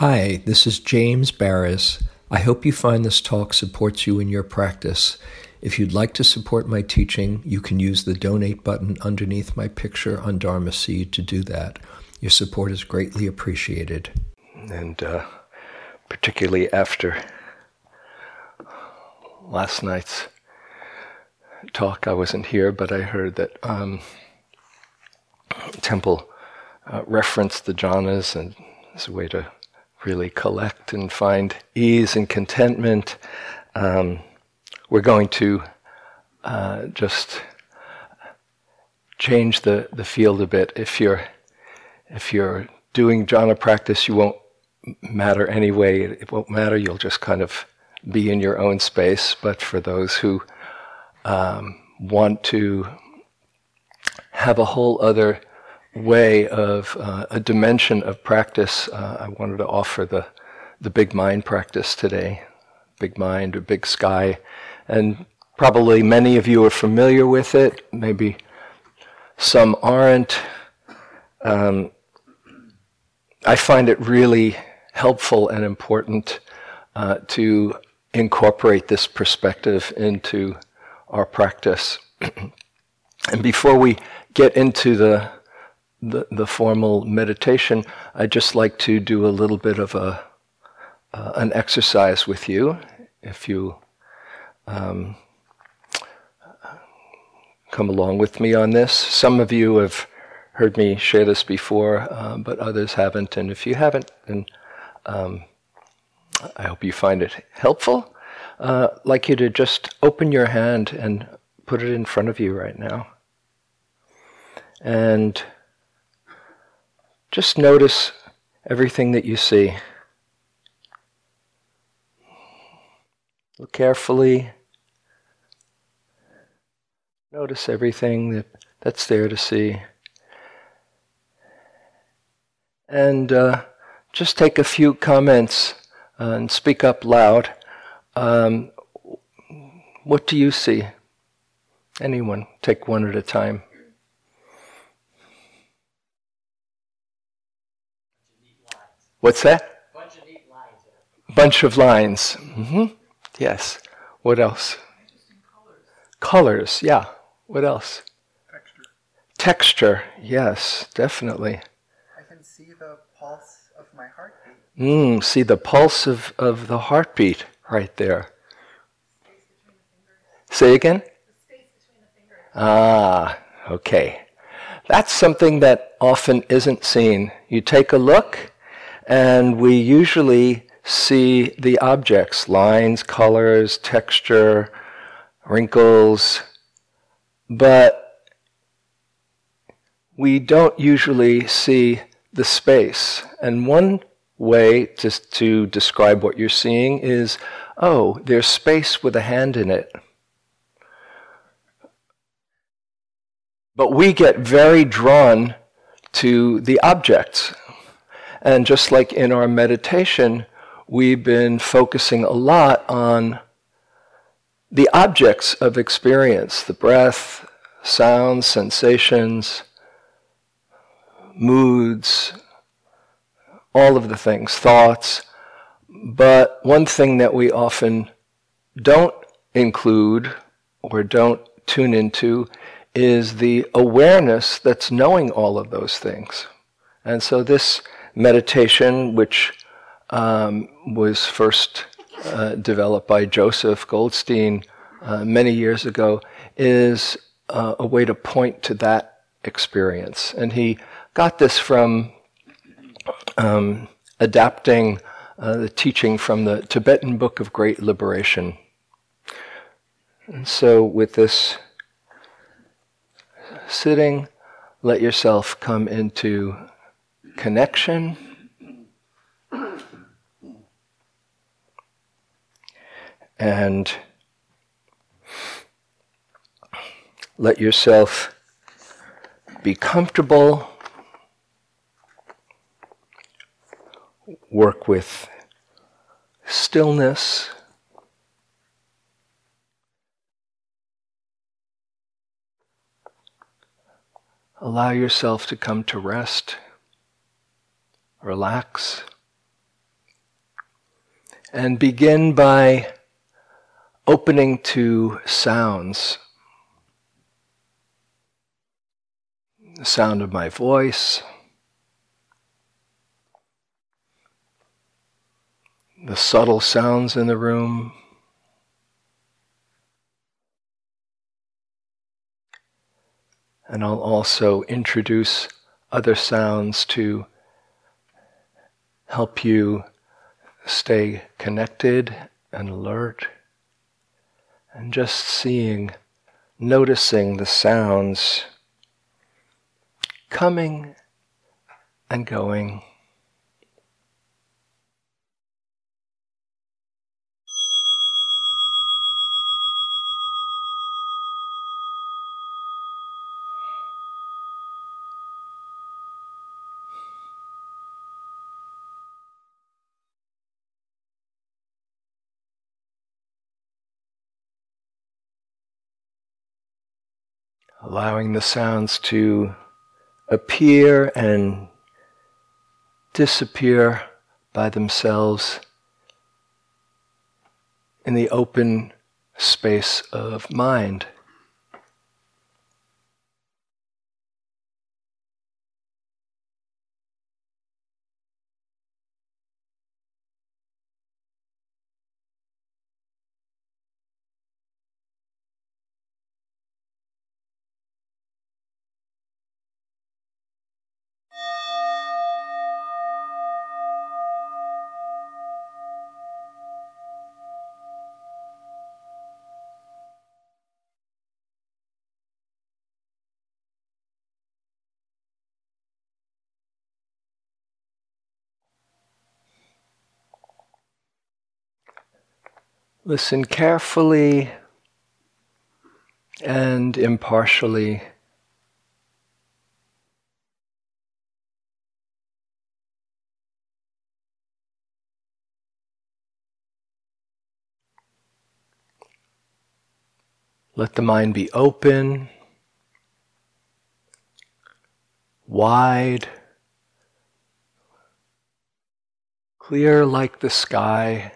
Hi, this is James Baraz. I hope you find this talk supports you in your practice. If you'd like to support my teaching, you can use the donate button underneath my picture on Dharma Seed to do that. Your support is greatly appreciated. And uh, particularly after last night's talk, I wasn't here, but I heard that um, Tempel uh, referenced the jhanas and as a way to really collect and find ease and contentment. Um, we're going to uh, just change the, the field a bit. If you're if you're doing jhana practice, you won't matter anyway. It won't matter. You'll just kind of be in your own space. But for those who um, want to have a whole other way of uh, a dimension of practice, uh, I wanted to offer the the big mind practice today, big mind or big sky, and probably many of you are familiar with it. Maybe some aren't. Um, I find it really helpful and important uh, to incorporate this perspective into our practice. and before we get into the, the, the formal meditation, I'd just like to do a little bit of a uh, an exercise with you. If you um, come along with me on this, some of you have heard me share this before, uh, but others haven't. And if you haven't, then um, I hope you find it helpful. Uh, I'd like you to just open your hand and put it in front of you right now. And just notice everything that you see. Look carefully. Notice everything that, that's there to see. And uh, just take a few comments uh, and speak up loud. Um, what do you see? Anyone? Take one at a time. What's that? Bunch of neat lines. Bunch of lines. Mm-hmm. Yes. What else? Colors. colors. Yeah. What else? Texture. Texture. Yes, definitely. I can see the pulse of my heartbeat. Mm, see the pulse of, of the heartbeat right there. Say again? The Ah, okay. That's something that often isn't seen. You take a look, and we usually see the objects lines, colors, texture, wrinkles, but we don't usually see the space. And one way to, to describe what you're seeing is oh, there's space with a hand in it. But we get very drawn to the objects. And just like in our meditation, we've been focusing a lot on the objects of experience the breath, sounds, sensations, moods, all of the things, thoughts. But one thing that we often don't include or don't tune into is the awareness that's knowing all of those things. And so this meditation, which um, was first uh, developed by Joseph Goldstein uh, many years ago, is uh, a way to point to that experience. And he got this from um, adapting uh, the teaching from the Tibetan Book of Great Liberation. And so, with this sitting, let yourself come into connection. And let yourself be comfortable work with stillness. Allow yourself to come to rest, relax. And begin by opening to sounds. The sound of my voice, the subtle sounds in the room. And I'll also introduce other sounds to help you stay connected and alert. And just seeing, noticing the sounds coming and going. Allowing the sounds to appear and disappear by themselves in the open space of mind. Listen carefully and impartially. Let the mind be open, wide, clear like the sky.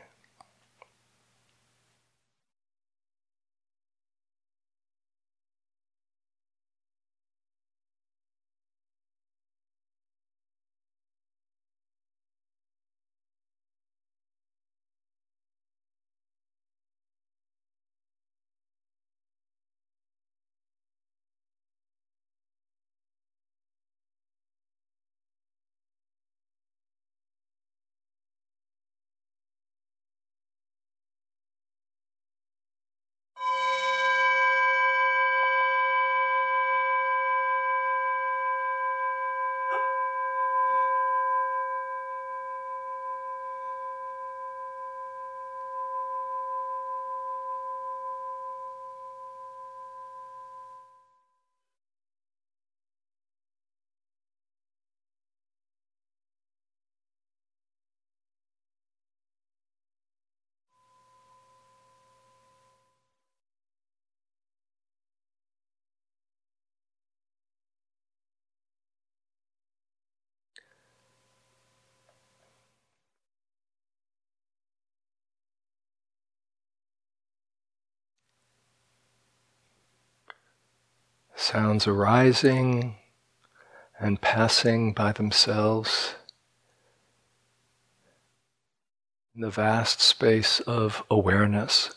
Sounds arising and passing by themselves in the vast space of awareness.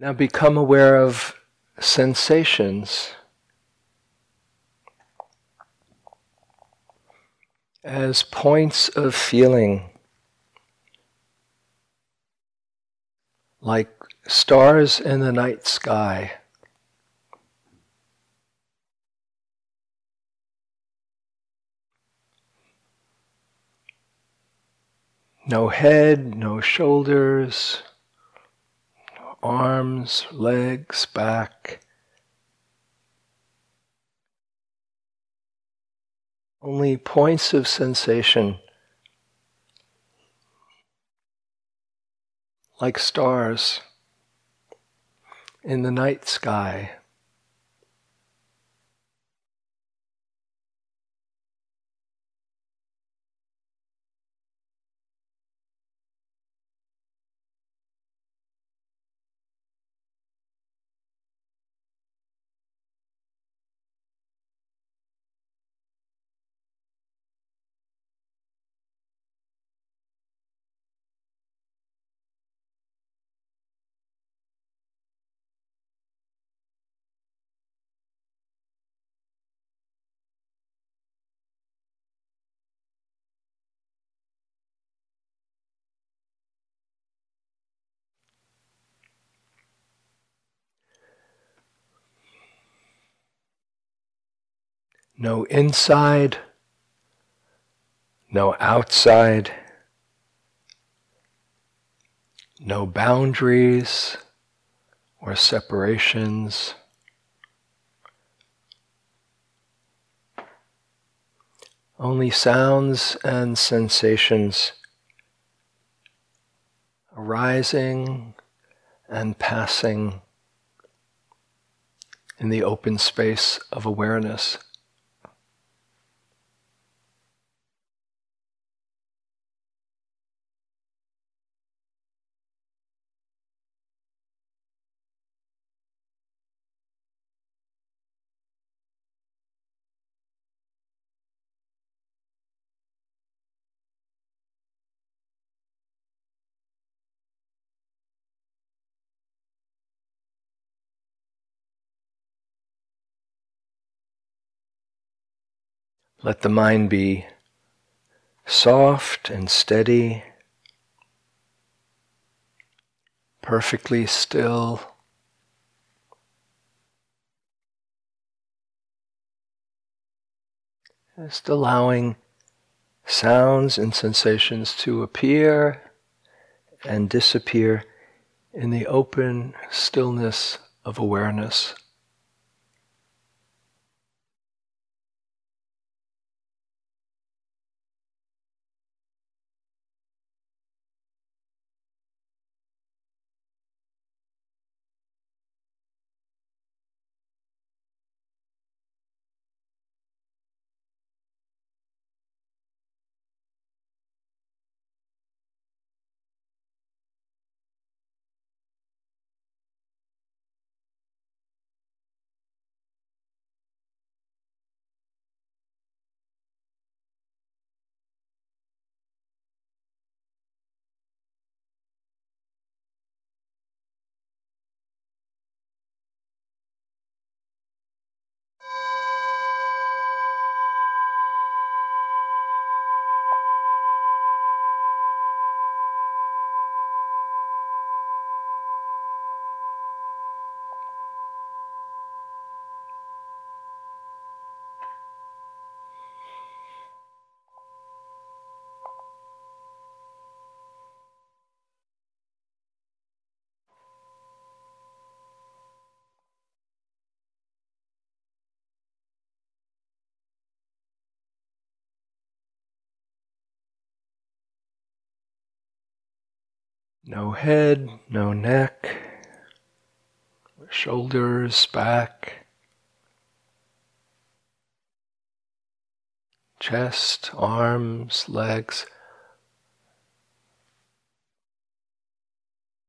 Now become aware of sensations. As points of feeling, like stars in the night sky. No head, no shoulders, arms, legs, back. Only points of sensation like stars in the night sky. No inside, no outside, no boundaries or separations. Only sounds and sensations arising and passing in the open space of awareness. Let the mind be soft and steady, perfectly still. Just allowing sounds and sensations to appear and disappear in the open stillness of awareness. No head, no neck, shoulders, back, chest, arms, legs.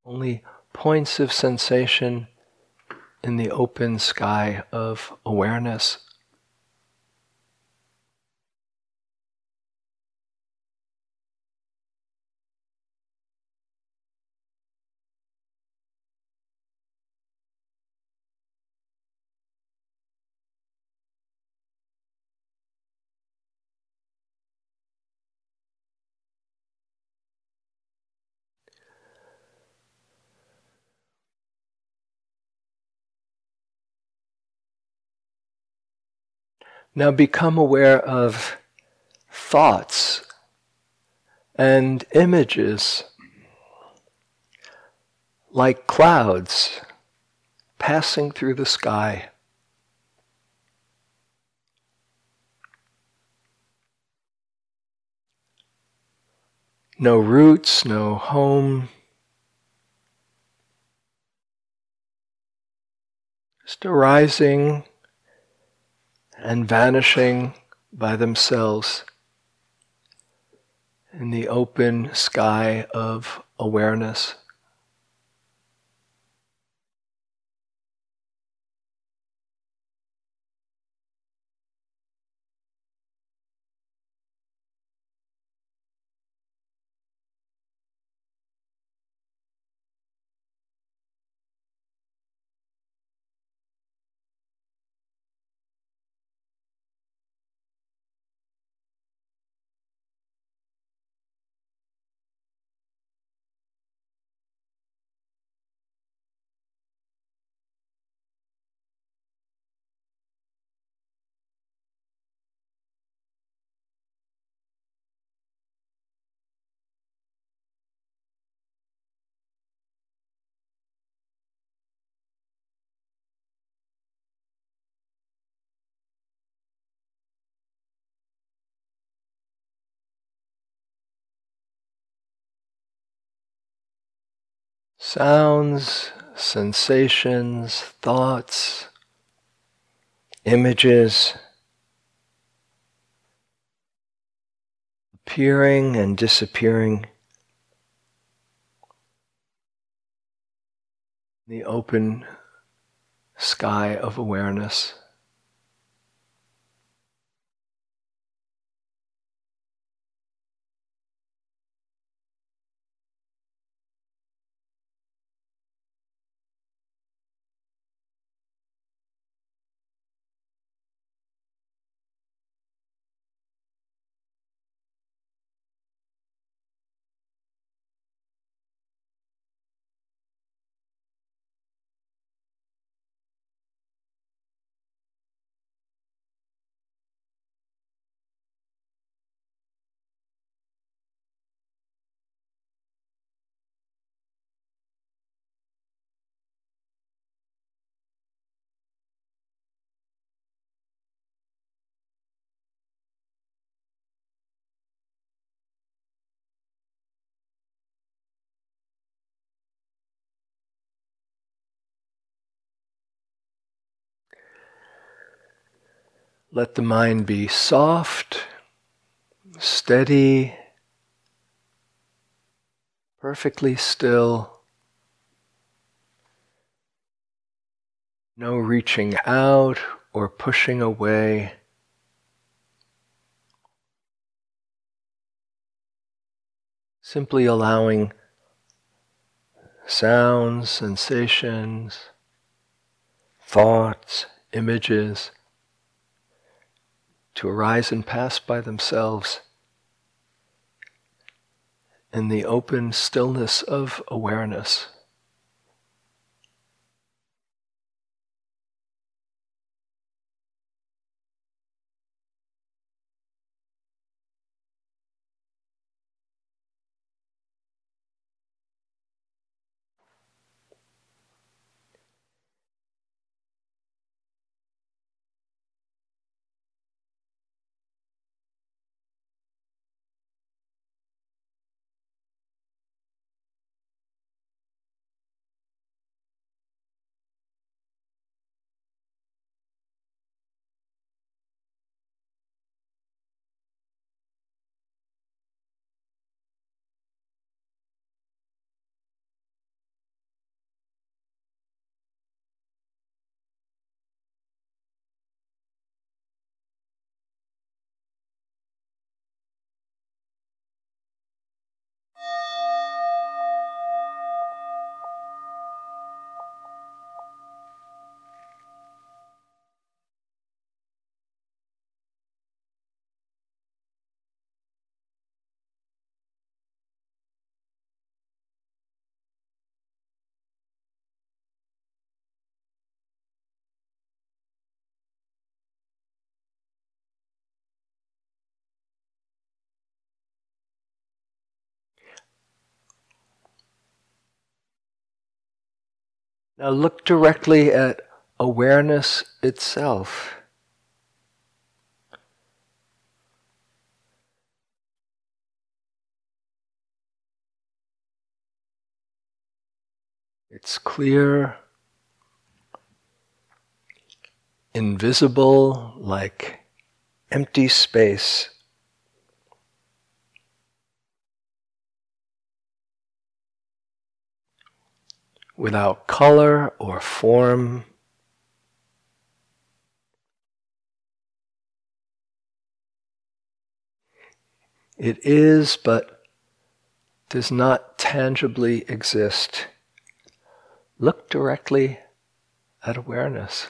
Only points of sensation in the open sky of awareness. Now become aware of thoughts and images like clouds passing through the sky. No roots, no home. Just arising and vanishing by themselves in the open sky of awareness. Sounds, sensations, thoughts, images appearing and disappearing. In the open sky of awareness. Let the mind be soft, steady, perfectly still. No reaching out or pushing away. Simply allowing sounds, sensations, thoughts, images to arise and pass by themselves in the open stillness of awareness. Now look directly at awareness itself. It's clear, invisible, like empty space. Without color or form. It is, but does not tangibly exist. Look directly at awareness.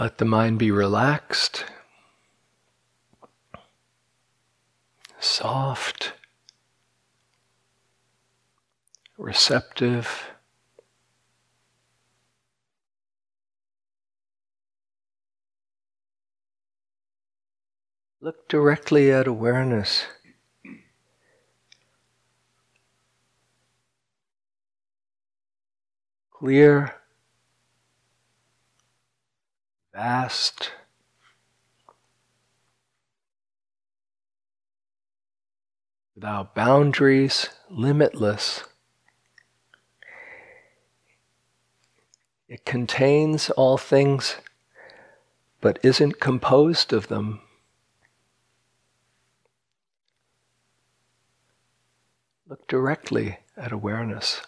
Let the mind be relaxed, soft, receptive. Look directly at awareness. Clear vast, without boundaries, limitless. It contains all things, but isn't composed of them. Look directly at awareness.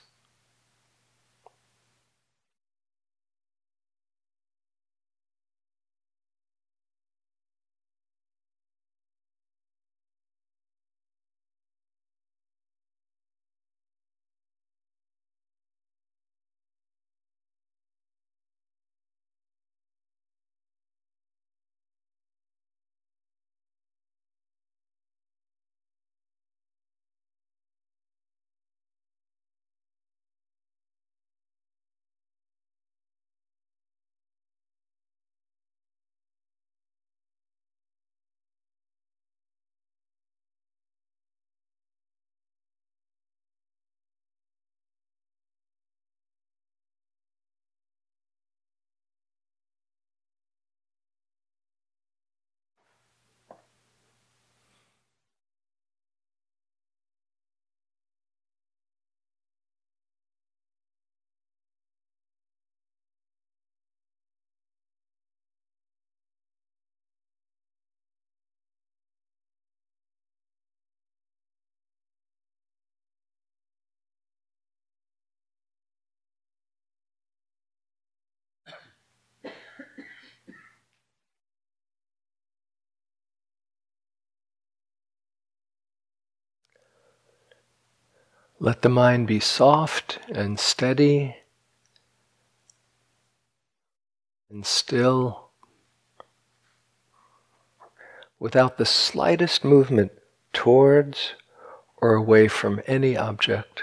Let the mind be soft and steady and still without the slightest movement towards or away from any object.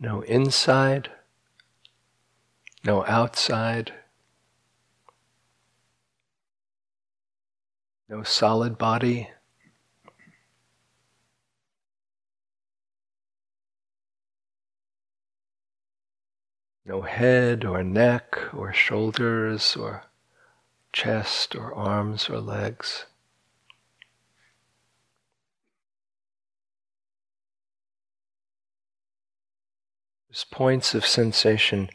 No inside, no outside, no solid body. No head or neck or shoulders or chest or arms or legs. There's points of sensation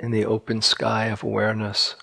in the open sky of awareness.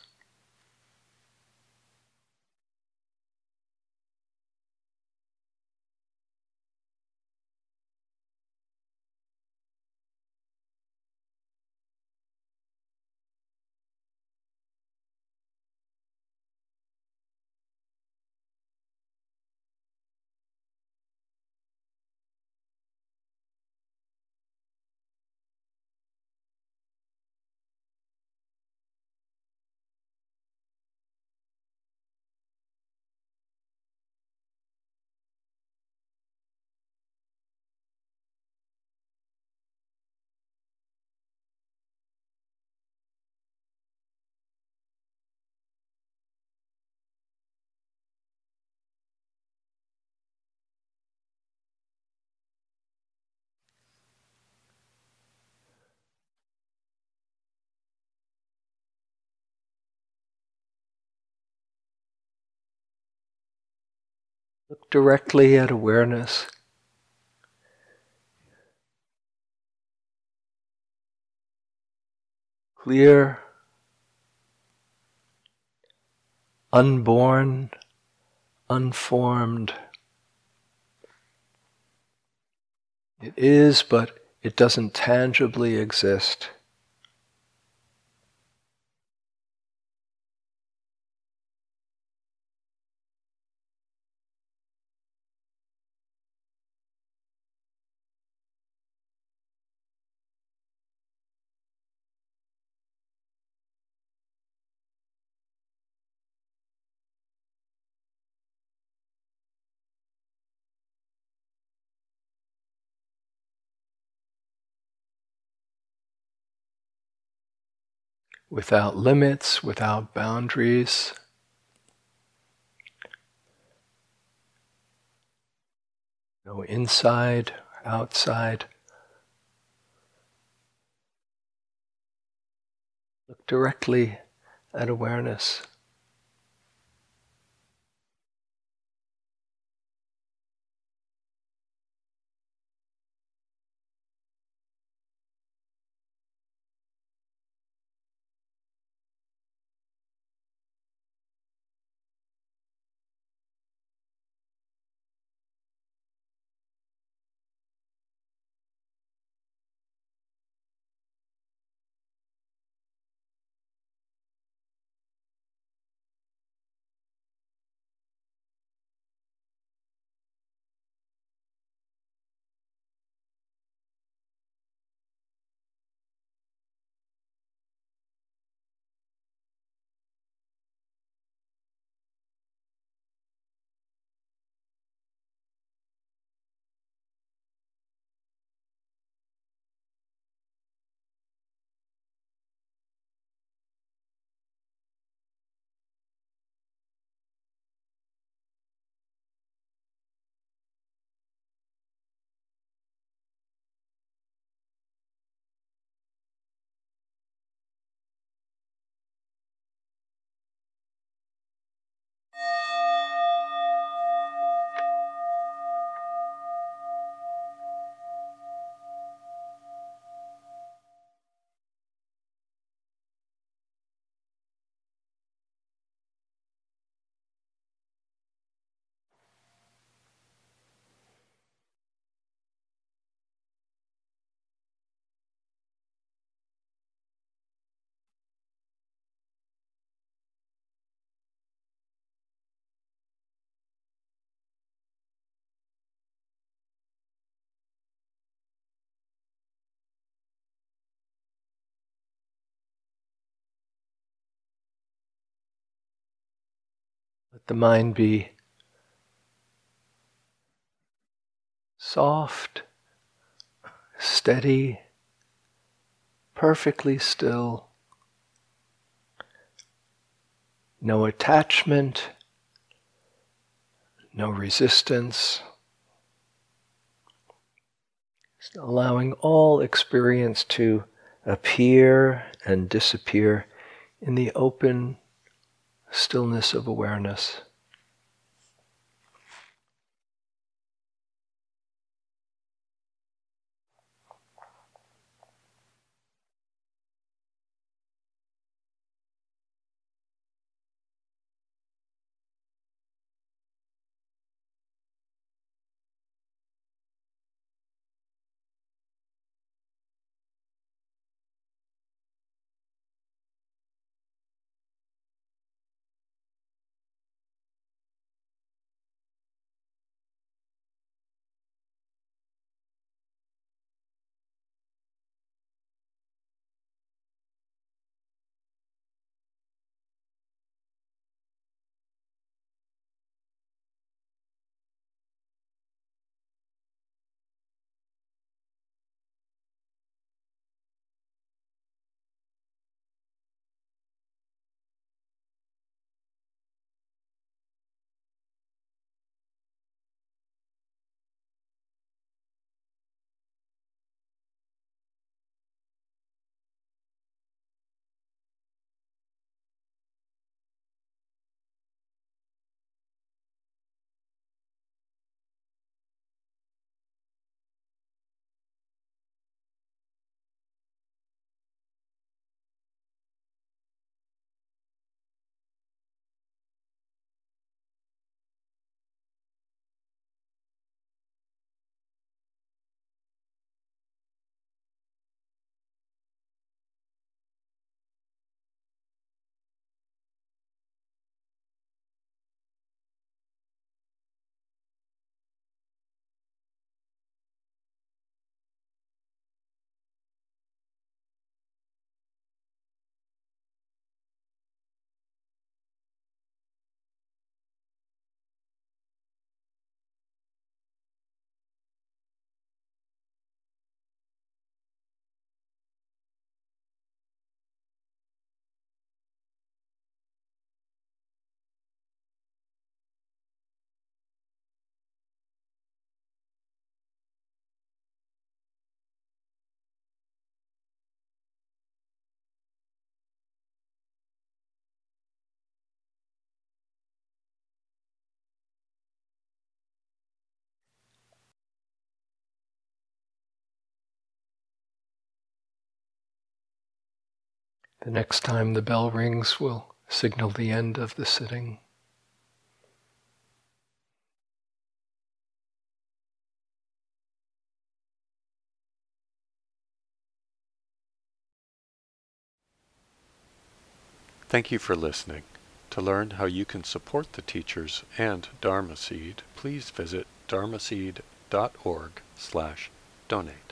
Look directly at awareness. Clear, unborn, unformed. It is, but it doesn't tangibly exist. Without limits, without boundaries. No inside, outside. Look directly at awareness. The mind be soft, steady, perfectly still. No attachment, no resistance. Just allowing all experience to appear and disappear in the open stillness of awareness. The next time the bell rings will signal the end of the sitting. Thank you for listening. To learn how you can support the teachers and Dharma Seed, please visit dharmaseed.org slash donate.